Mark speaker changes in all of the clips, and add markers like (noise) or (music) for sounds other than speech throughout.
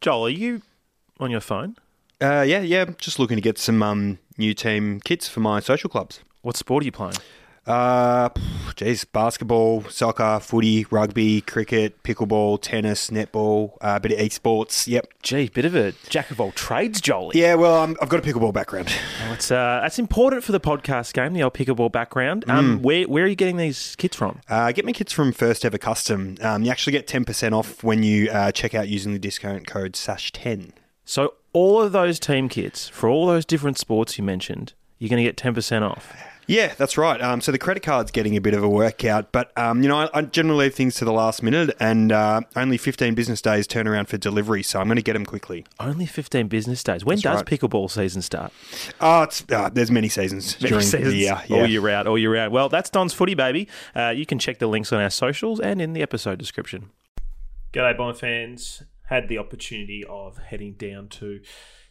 Speaker 1: Joel, are you on your phone?
Speaker 2: Uh, yeah, yeah. Just looking to get some um, new team kits for my social clubs.
Speaker 1: What sport are you playing?
Speaker 2: Uh, geez, basketball, soccer, footy, rugby, cricket, pickleball, tennis, netball, a uh, bit of esports. Yep.
Speaker 1: Gee, bit of a jack of all trades, Joel.
Speaker 2: Yeah, well, um, I've got a pickleball background.
Speaker 1: Oh, it's, uh, that's important for the podcast game, the old pickleball background. Um,
Speaker 2: Mm.
Speaker 1: where, where are you getting these kits from?
Speaker 2: Uh, get my kits from First Ever Custom. Um, you actually get 10% off when you uh, check out using the discount code SASH10.
Speaker 1: So, all of those team kits for all those different sports you mentioned, you're going to get 10% off.
Speaker 2: Yeah, that's right. Um, so the credit card's getting a bit of a workout, but um, you know, I, I generally leave things to the last minute, and uh, only 15 business days turnaround for delivery, so I'm going to get them quickly.
Speaker 1: Only 15 business days. When
Speaker 2: That's
Speaker 1: does
Speaker 2: right.
Speaker 1: pickleball season start?
Speaker 2: Oh, it's uh, there's many seasons
Speaker 1: Many
Speaker 2: during
Speaker 1: seasons.
Speaker 2: the year. Yeah.
Speaker 1: All year round, all year round. Well, that's Don's Footy, baby. Uh, you can check the links on our socials and in the episode description. G'day, Bond fans. Had the opportunity of heading down to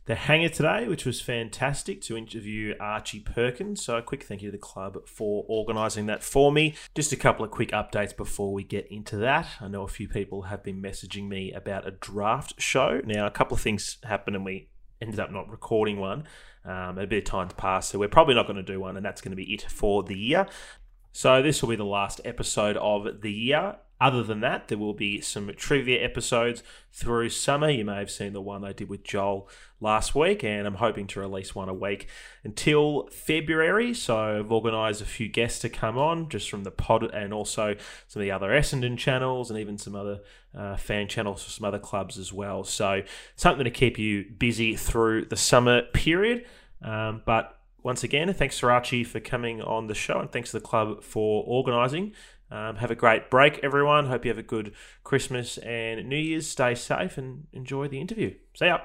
Speaker 1: the hangar today, which was fantastic to interview Archie Perkins. So, a quick thank you to the club for organising that for me. Just a couple of quick updates before we get into that. I know a few people have been messaging me about a draft show. Now, a couple of things happened and we ended up not recording one. Um, a bit of time's passed, so we're probably not going to do one, and that's going to be it for the year. So this will be the last episode of the year. Other than that, there will be some trivia episodes through summer. You may have seen the one I did with Joel last week, and I'm hoping to release one a week until February. So I've organised a few guests to come on, just from the pod and also some of the other Essendon channels and even some other uh, fan channels for some other clubs as well. So something to keep you busy through the summer period. Um, but once again, thanks to Archie for coming on the show, and thanks to the club for organising. Um, have a great break, everyone. Hope you have a good Christmas and New Year's. Stay safe and enjoy the interview. See ya.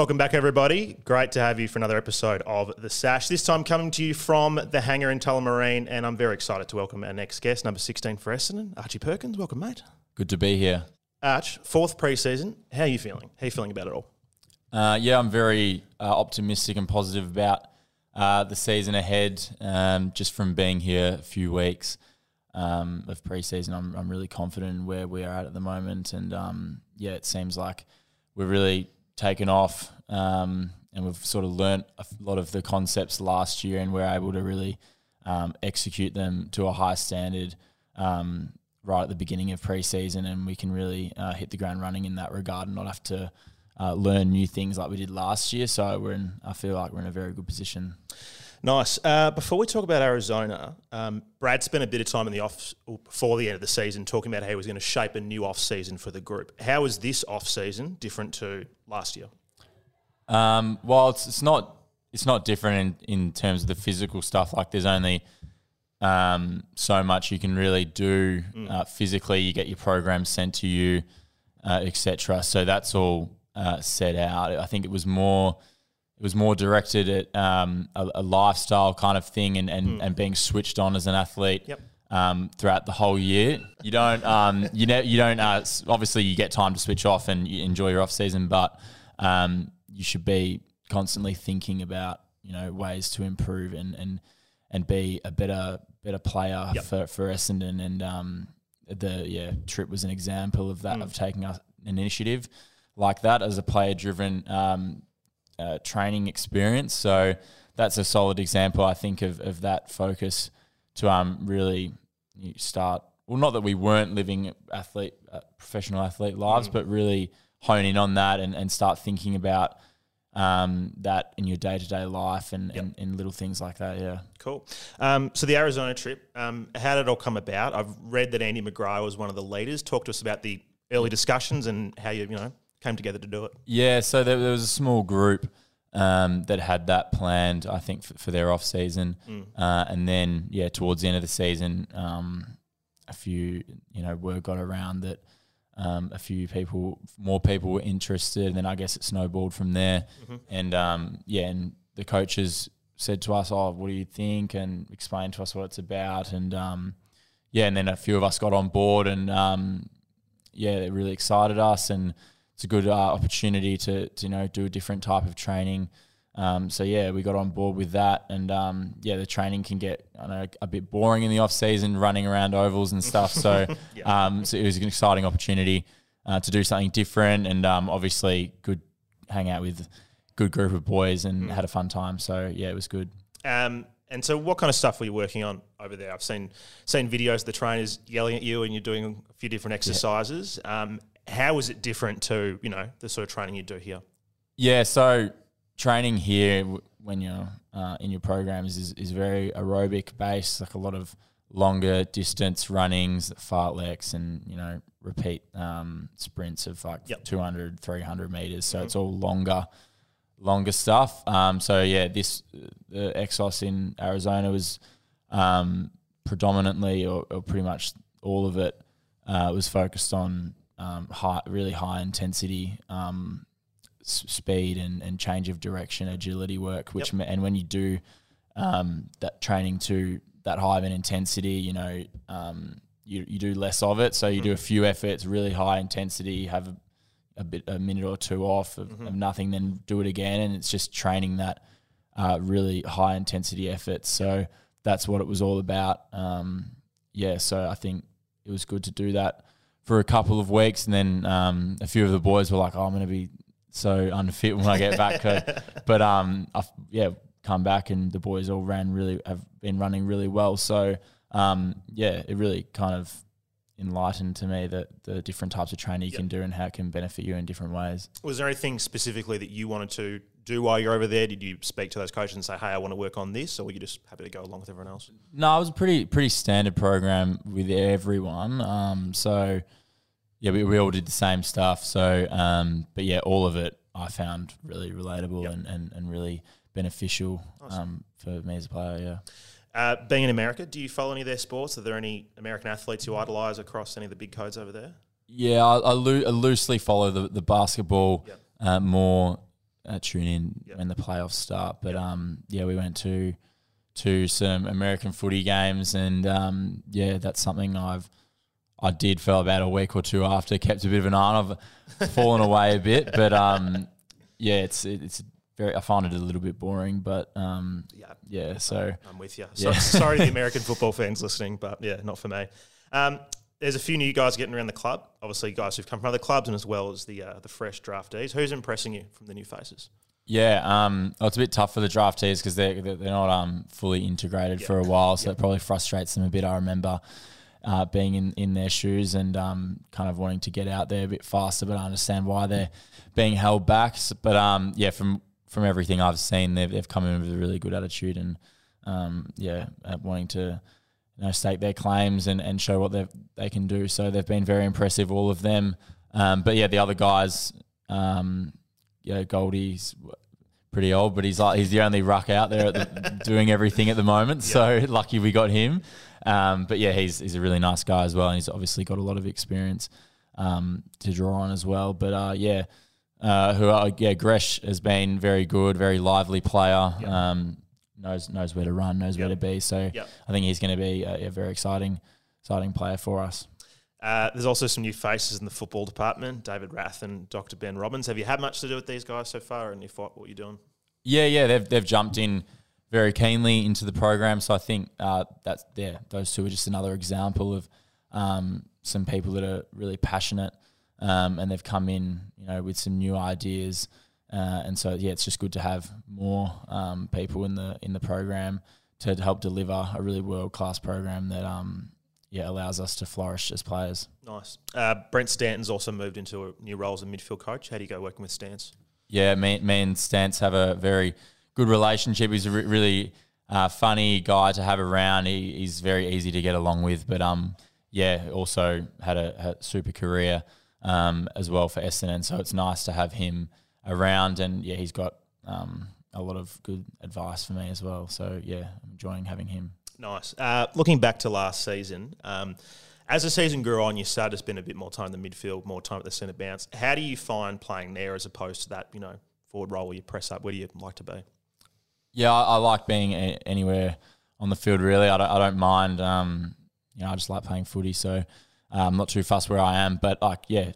Speaker 3: Welcome back, everybody. Great to have you for another episode of The Sash. This time coming to you from the hangar in Tullamarine, and I'm very excited to welcome our next guest, number 16 for Essendon, Archie Perkins. Welcome, mate.
Speaker 4: Good to be here.
Speaker 3: Arch, fourth preseason. How are you feeling? How are you feeling about it all?
Speaker 4: Uh, yeah, I'm very uh, optimistic and positive about uh, the season ahead. Um, just from being here a few weeks um, of preseason, I'm, I'm really confident in where we are at at the moment. And um, yeah, it seems like we're really taken off um, and we've sort of learnt a lot of the concepts last year and we're able to really um, execute them to a high standard um, right at the beginning of preseason and we can really uh, hit the ground running in that regard and not have to uh, learn new things like we did last year. So we're in, I feel like we're in a very good position.
Speaker 3: Nice. Uh, before we talk about Arizona, um, Brad spent a bit of time in the off before the end of the season talking about how he was going to shape a new off season for the group. How is this off season different to last year?
Speaker 4: Um, well, it's, it's not it's not different in, in terms of the physical stuff. Like there's only um, so much you can really do uh, physically. You get your program sent to you, uh, etc. So that's all uh, set out. I think it was more it was more directed at um, a, a lifestyle kind of thing and, and, and being switched on as an athlete.
Speaker 3: Yep.
Speaker 4: Um, throughout the whole year, you don't, um, you know, you don't. Uh, obviously, you get time to switch off and you enjoy your off season, but um, you should be constantly thinking about, you know, ways to improve and and and be a better better player
Speaker 3: Yep.
Speaker 4: for for Essendon. And um, the yeah trip was an example of that of taking a, an initiative like that as a player driven um, uh, training experience. So that's a solid example, I think, of, of that focus to um, really start. Well, not that we weren't living athlete, uh, professional athlete lives, but really hone in on that and, and start thinking about um, that in your day to day life and, and, and little things like that. Yeah.
Speaker 3: Cool. Um, so the Arizona trip, um, how did it all come about? I've read that Andy McGrath was one of the leaders. Talk to us about the early discussions and how you, you know, came together to do it.
Speaker 4: Yeah, so there, there was a small group um, that had that planned, I think, for, for their off season, uh, and then yeah, towards the end of the season, um, a few you know word got around that um, a few people, more people were interested, and then I guess it snowballed from there, and um, yeah, and the coaches said to us, "Oh, what do you think?" and explained to us what it's about, and um, yeah, and then a few of us got on board, and um, yeah, it really excited us. And it's a good uh, opportunity to, to you know do a different type of training. Um, so yeah, we got on board with that, and um, yeah, the training can get I know a bit boring in the off season, running around ovals and stuff. So, (laughs) um, so it was an exciting opportunity uh, to do something different, and um, obviously good hang out with good group of boys and had a fun time. So yeah, it was good.
Speaker 1: Um, and so, what kind of stuff were you working on over there? I've seen seen videos of the trainers yelling at you, and you're doing a few different exercises. Um, how is it different to you know the sort of training you do here?
Speaker 4: Yeah, so training here when you're uh, in your programs is, is very aerobic based, like a lot of longer distance runnings, fartleks, and you know repeat um, sprints of like
Speaker 1: Yep.
Speaker 4: 200, 300 meters. So it's all longer, longer stuff. Um, so yeah, this the Exos in Arizona was um, predominantly or, or pretty much all of it uh, was focused on um, high, really high intensity um, s- speed and, and change of direction, agility work. Which ma- and when you do um, that training to that high of an intensity, you know, um, you you do less of it. So you do a few efforts, really high intensity, have a, a bit a minute or two off of, of nothing, then do it again, and it's just training that uh, really high intensity effort. So that's what it was all about. Um, yeah, so I think it was good to do that for a couple of weeks, and then um, a few of the boys were like, "Oh, I'm going to be so unfit when I get back." (laughs) but um, I, yeah, come back, and the boys all ran really have been running really well. So um, yeah, it really kind of enlightened to me that the different types of training you
Speaker 1: Yep.
Speaker 4: can do and how it can benefit you in different ways.
Speaker 1: Was there anything specifically that you wanted to do while you're over there? Did you speak to those coaches and say, "Hey, I want to work on this," or were you just happy to go along with everyone else?
Speaker 4: No, it was a pretty pretty standard program with everyone. Um, so yeah, we, we all did the same stuff. So, um, but yeah, all of it I found really relatable
Speaker 1: Yep.
Speaker 4: and, and, and really beneficial um, for me as a player. Yeah.
Speaker 1: Uh, being in America, do you follow any of their sports? Are there any American athletes you idolise across any of the big codes over there?
Speaker 4: Yeah, I, I, I loosely follow the, the basketball
Speaker 1: Yep.
Speaker 4: uh, more. Uh, tune in
Speaker 1: Yep.
Speaker 4: when the playoffs start, but um, yeah, we went to to some American footy games, and um, yeah, that's something I've I did for about a week or two after. Kept a bit of an eye on. I've (laughs) fallen away a bit, but um, yeah, it's it's very. I find it a little bit boring, but um,
Speaker 1: Yeah,
Speaker 4: yeah. So
Speaker 1: I'm with you. So,
Speaker 4: Yeah.
Speaker 1: sorry, to the (laughs) American football fans listening, but yeah, not for me. Um, there's a few new guys getting around the club. Obviously, guys who've come from other clubs, and as well as the uh, the fresh draftees. Who's impressing you from the new faces?
Speaker 4: Yeah, um, well, it's a bit tough for the draftees because they're they're not um fully integrated for a while, so it probably frustrates them a bit. I remember uh, being in, in their shoes and um, kind of wanting to get out there a bit faster, but I understand why they're being held back. S- But um, yeah, from from everything I've seen, they've they've come in with a really good attitude and um, yeah, uh, wanting to you know stake their claims and, and show what they they can do. So they've been very impressive, all of them. Um, but yeah, the other guys, um, you know, Goldie's pretty old, but he's like he's the only ruck out there at the, (laughs) doing everything at the moment. So lucky we got him. Um, but yeah, he's he's a really nice guy as well, and he's obviously got a lot of experience um, to draw on as well. But uh, yeah, uh, who are, yeah, Gresh has been very good, very lively player. Um, knows knows where to run, knows where to be. So
Speaker 1: Yep.
Speaker 4: I think he's going to be a, a very exciting exciting player for us.
Speaker 1: Uh, there's also some new faces in the football department: David Rath and Dr. Ben Robbins. Have you had much to do with these guys so far? And if what, what you're doing?
Speaker 4: Yeah, yeah, they've they've jumped in very keenly into the program. So I think uh, that's yeah, those two are just another example of um, some people that are really passionate, um, and they've come in, you know, with some new ideas. Uh, and so yeah, it's just good to have more um, people in the in the program to help deliver a really world class program that um, yeah allows us to flourish as players.
Speaker 1: Nice. Uh, Brent Stanton's also moved into a new role as a midfield coach. How do you go working with Stance?
Speaker 4: Yeah, me, me and Stance have a very good relationship. He's a re- really uh, funny guy to have around. He, he's very easy to get along with. But um, yeah, also had a, a super career um, as well for Essendon. So it's nice to have him around. And yeah, he's got um, a lot of good advice for me as well. So yeah, I'm enjoying having him.
Speaker 1: Nice. Uh, looking back to last season, um, as the season grew on, you started to spend a bit more time in the midfield, more time at the centre bounce. How do you find playing there as opposed to that, you know, forward role where you press up? Where do you like to be?
Speaker 4: Yeah, I, I like being a, anywhere on the field. Really, I don't, I don't mind. Um, you know, I just like playing footy, so uh, I'm not too fussed where I am. But like, yeah,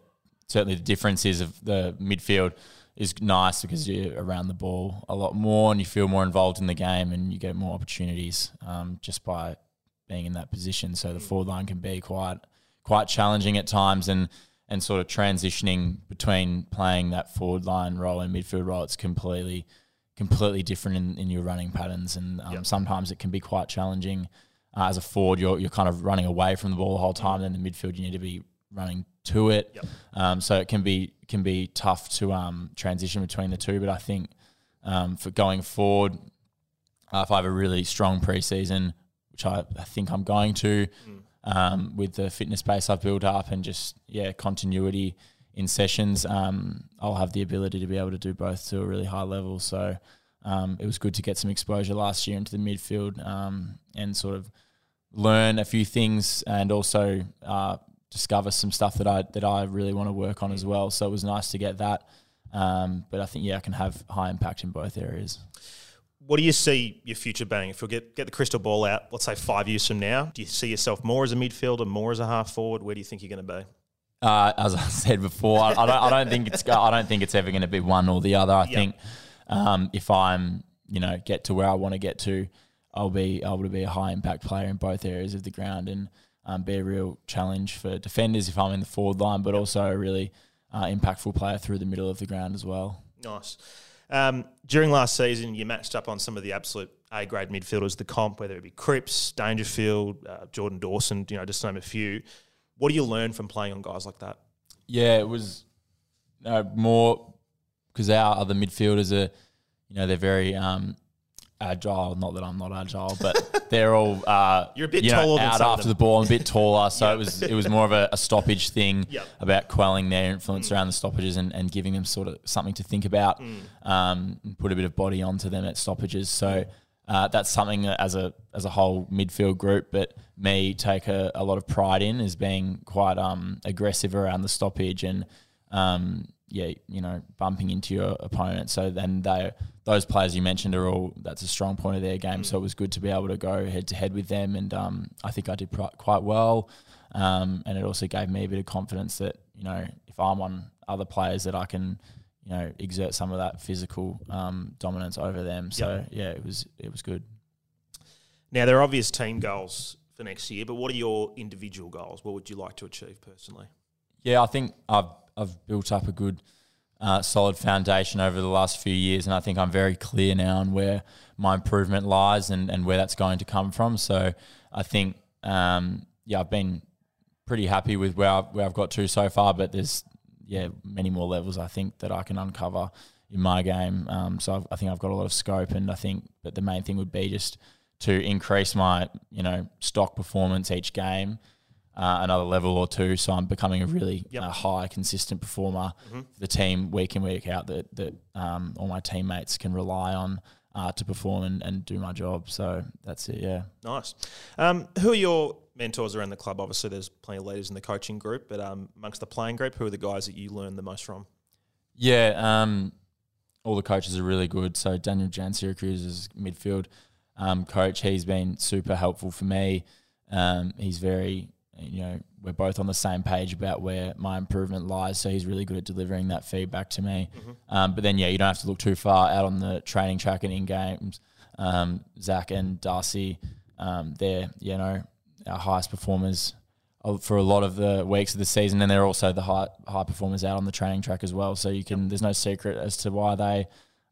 Speaker 4: certainly the difference is of the midfield is nice because you're around the ball a lot more and you feel more involved in the game and you get more opportunities um, just by being in that position. So the forward line can be quite quite challenging at times and and sort of transitioning between playing that forward line role and midfield role. It's completely completely different in, in your running patterns and um,
Speaker 1: Yep.
Speaker 4: sometimes it can be quite challenging. Uh, as a forward, you're you're kind of running away from the ball the whole time. And in the midfield, you need to be running to it.
Speaker 1: Yep.
Speaker 4: Um, so it can be can be tough to um, transition between the two. But I think um, for going forward, uh, if I have a really strong preseason, which I, I think I'm going to, um, with the fitness base I've built up and just yeah continuity in sessions, um, I'll have the ability to be able to do both to a really high level. So um, it was good to get some exposure last year into the midfield um, and sort of learn a few things and also uh, discover some stuff that I that I really want to work on as well. So it was nice to get that. Um, but I think yeah, I can have high impact in both areas.
Speaker 1: What do you see your future being? If you get get the crystal ball out, let's say five years from now, do you see yourself more as a midfielder, more as a half forward? Where do you think you're going to be?
Speaker 4: Uh, as I (laughs) said before, I, I don't I don't think it's I don't think it's ever going to be one or the other. I think um, if I'm you know get to where I want to get to, I'll be able to be a high impact player in both areas of the ground and um, be a real challenge for defenders if I'm in the forward line, but also a really uh, impactful player through the middle of the ground as well.
Speaker 1: Nice. Um, during last season, you matched up on some of the absolute A grade midfielders, the comp, whether it be Cripps, Dangerfield, uh, Jordan Dawson, you know, just to name a few. What do you learn from playing on guys like that?
Speaker 4: Yeah, it was uh, more because our other midfielders are, you know, they're very um, agile. Not that I'm not agile, but they're all uh, (laughs)
Speaker 1: You're a bit
Speaker 4: you know,
Speaker 1: taller
Speaker 4: out after the ball and a bit taller. So it was it was more of a, a stoppage thing
Speaker 1: Yep.
Speaker 4: about quelling their influence around the stoppages and, and giving them sort of something to think about, um, put a bit of body onto them at stoppages. So. Uh, that's something that as a as a whole midfield group, but me take a, a lot of pride in is being quite um, aggressive around the stoppage and um, yeah, you know, bumping into your opponent. So then they those players you mentioned are all that's a strong point of their game. So it was good to be able to go head to head with them, and um, I think I did pr- quite well. Um, and it also gave me a bit of confidence that you know if I'm on other players that I can you know exert some of that physical um, dominance over them. So yeah, it was it was good.
Speaker 1: Now, there are obvious team goals for next year, but what are your individual goals? What would you like to achieve personally?
Speaker 4: Yeah, I think I've I've built up a good, uh, solid foundation over the last few years, and I think I'm very clear now on where my improvement lies and, and where that's going to come from. So I think, um, yeah, I've been pretty happy with where I've, where I've got to so far, but there's yeah many more levels I think that I can uncover in my game. Um, so I've, I think I've got a lot of scope, and I think that the main thing would be just to increase my you know stock performance each game uh, another level or two. So I'm becoming a really
Speaker 1: Yep.
Speaker 4: uh, high, consistent performer for the team week in week out that that um, all my teammates can rely on uh, to perform and, and do my job. So that's it. Yeah.
Speaker 1: Nice. Um, who are your mentors around the club? Obviously, there's plenty of leaders in the coaching group, but um, amongst the playing group, who are the guys that you learn the most from?
Speaker 4: Yeah, um, all the coaches are really good. So Daniel Giansiracusa is midfield um, coach. He's been super helpful for me. Um, he's very, you know, we're both on the same page about where my improvement lies. So he's really good at delivering that feedback to me. Um, but then, yeah, you don't have to look too far out on the training track and in games. Um, Zach and Darcy, um, they're, you know, our highest performers for a lot of the weeks of the season, and they're also the high high performers out on the training track as well. So you can there's no secret as to why they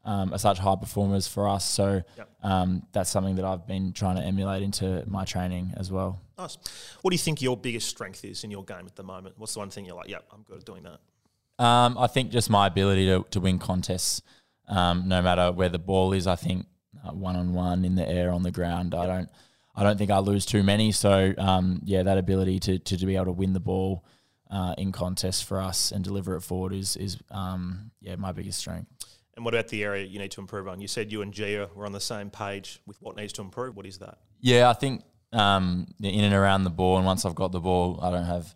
Speaker 4: um, are such high performers for us. So
Speaker 1: Yep.
Speaker 4: um, that's something that I've been trying to emulate into my training as well.
Speaker 1: Nice. What do you think your biggest strength is in your game at the moment? What's the one thing you're like, yep, I'm good at doing that?
Speaker 4: Um, I think just my ability to, to win contests, um, no matter where the ball is. I think one on one in the air, on the ground. I don't, I don't think I lose too many. So um, yeah, that ability to, to to be able to win the ball uh, in contests for us and deliver it forward is is um, yeah my biggest strength.
Speaker 1: And what about the area you need to improve on? You said you and Gia were on the same page with what needs to improve. What is that?
Speaker 4: Yeah, I think um, in and around the ball, and once I've got the ball, I don't have,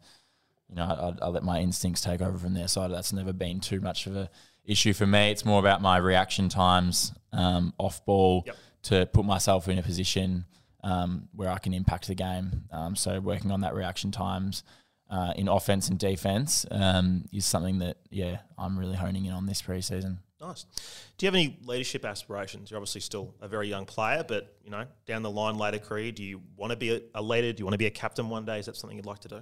Speaker 4: you know, I, I let my instincts take over from there. So that's never been too much of a issue for me. It's more about my reaction times um, off ball
Speaker 1: Yep.
Speaker 4: to put myself in a position um, where I can impact the game. Um, so working on that reaction times uh, in offense and defense um, is something that yeah I'm really honing in on this preseason.
Speaker 1: Nice. Do you have any leadership aspirations? You're obviously still a very young player, but you know, down the line later career, do you want to be a, leader? Do you want to be a captain one day? Is that something you'd like to do?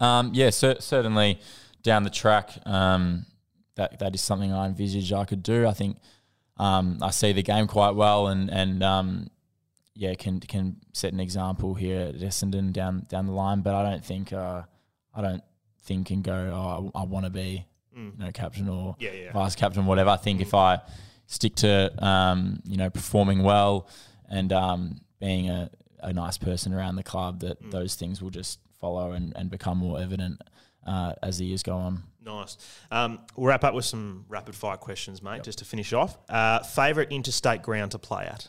Speaker 4: Um, yeah, cer- certainly down the track, um, that that is something I envisage I could do. I think um, I see the game quite well, and and um, yeah, can can set an example here at Essendon down down the line. But I don't think uh, I don't think and go. Oh, I, I want to be you know captain or
Speaker 1: Yeah, yeah.
Speaker 4: vice captain, whatever. I think if I stick to um, you know performing well and um, being a, a nice person around the club, that those things will just follow and, and become more evident uh, as the years go on.
Speaker 1: Nice. Um, we'll wrap up with some rapid fire questions, mate, just to finish off. Uh, favorite interstate ground to play at?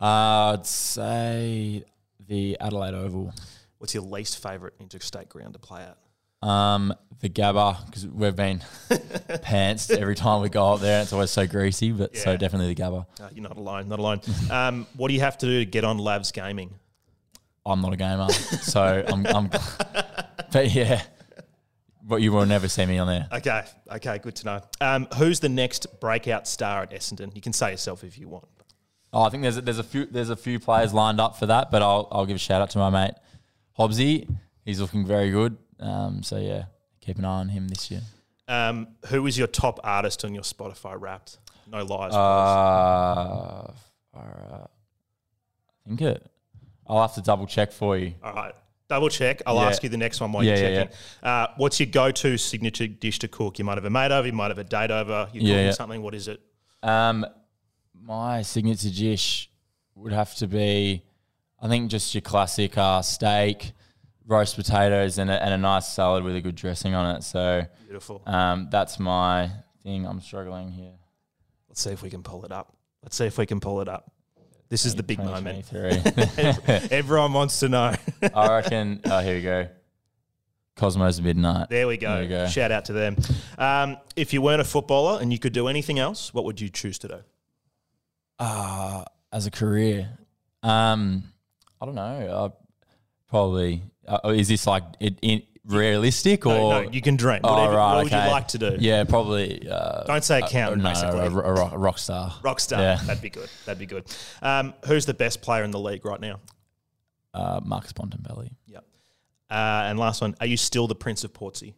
Speaker 4: Uh, I'd say the Adelaide Oval.
Speaker 1: What's your least favorite interstate ground to play at?
Speaker 4: Um, the Gabba because we've been (laughs) pantsed every time we go up there. It's always so greasy, but so
Speaker 1: Yeah.
Speaker 4: definitely the Gabba.
Speaker 1: Uh, you're not alone, not alone. um, what do you have to do to get on Labs Gaming?
Speaker 4: I'm not a gamer, so I'm, I'm. But yeah, but you will never see me on there.
Speaker 1: Okay, okay, good to know. Um, who's the next breakout star at Essendon? You can say yourself if you want.
Speaker 4: Oh, I think there's a, there's a few there's a few players lined up for that, but I'll I'll give a shout out to my mate Hobbsy. He's looking very good. Um, so yeah, keep an eye on him this year.
Speaker 1: Um, who is your top artist on your Spotify Wrapped? No lies.
Speaker 4: Uh. I think it. I'll have to double check for you.
Speaker 1: All right. Double check. I'll
Speaker 4: Yeah.
Speaker 1: ask you the next one while
Speaker 4: Yeah,
Speaker 1: you're
Speaker 4: yeah,
Speaker 1: checking. Uh, what's your go-to signature dish to cook? You might have a mate over, you might have a date over, you're
Speaker 4: Yeah,
Speaker 1: cooking
Speaker 4: yeah.
Speaker 1: something. What is it?
Speaker 4: Um, my signature dish would have to be, I think, just your classic uh, steak, roast potatoes, and a, and a nice salad with a good dressing on it. So
Speaker 1: Beautiful.
Speaker 4: um, that's my thing. I'm struggling here.
Speaker 1: Let's see if we can pull it up. Let's see if we can pull it up. This is the big moment. (laughs) Everyone wants to know. (laughs)
Speaker 4: I reckon. Oh, here we go. Cosmo's Midnight.
Speaker 1: There we go.
Speaker 4: There we go.
Speaker 1: Shout out to them. Um, if you weren't a footballer and you could do anything else, what would you choose to do?
Speaker 4: Uh, as a career, um, I don't know. Uh, probably. Uh, is this like it, in, realistic or?
Speaker 1: No, no, you can dream.
Speaker 4: Oh,
Speaker 1: Whatever,
Speaker 4: right,
Speaker 1: what would
Speaker 4: okay.
Speaker 1: you like to do?
Speaker 4: Yeah, probably. Uh,
Speaker 1: Don't say accountant,
Speaker 4: no,
Speaker 1: basically.
Speaker 4: a, a, rock, star.
Speaker 1: Rock star.
Speaker 4: Yeah.
Speaker 1: That'd be good. That'd be good. Um, who's the best player in the league right now?
Speaker 4: Uh, Marcus Bontempelli.
Speaker 1: Yep. Uh, and last one, are you still the Prince of Portsea?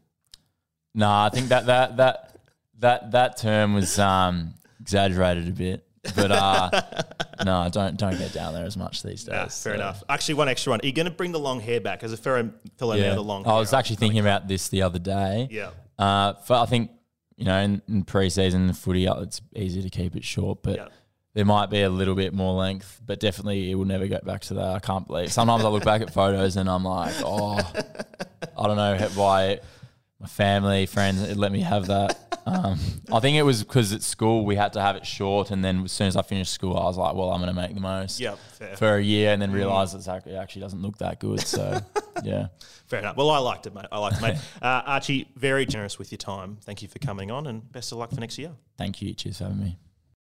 Speaker 4: No, I think that that that that that term was um, exaggerated a bit. But uh, (laughs) no, don't don't get down there as much these days.
Speaker 1: Yeah, fair
Speaker 4: so,
Speaker 1: enough. Actually, one extra one. Are you going to bring the long hair back? As a fair fellow now,
Speaker 4: Yeah.
Speaker 1: the long
Speaker 4: I was actually thinking about this the other day.
Speaker 1: Yeah.
Speaker 4: Uh, but I think you know in, in pre-season footy, uh, it's easy to keep it short, but
Speaker 1: Yeah.
Speaker 4: there might be a little bit more length. But definitely, it will never go back to that. I can't believe. Sometimes I look back at photos and I'm like, oh, (laughs) I don't know why my family, friends let me have that. Um, I think it was because at school we had to have it short, and then as soon as I finished school, I was like, well, I'm going to make the most
Speaker 1: Yeah, fair.
Speaker 4: for a year, and then realised it's actually, it actually doesn't look that good. So (laughs) yeah.
Speaker 1: Fair enough. Well, I liked it, mate. I liked it, mate. (laughs) Uh, Archie, very generous with your time. Thank you for coming on, and best of luck for next year.
Speaker 4: Thank you. Cheers for having me.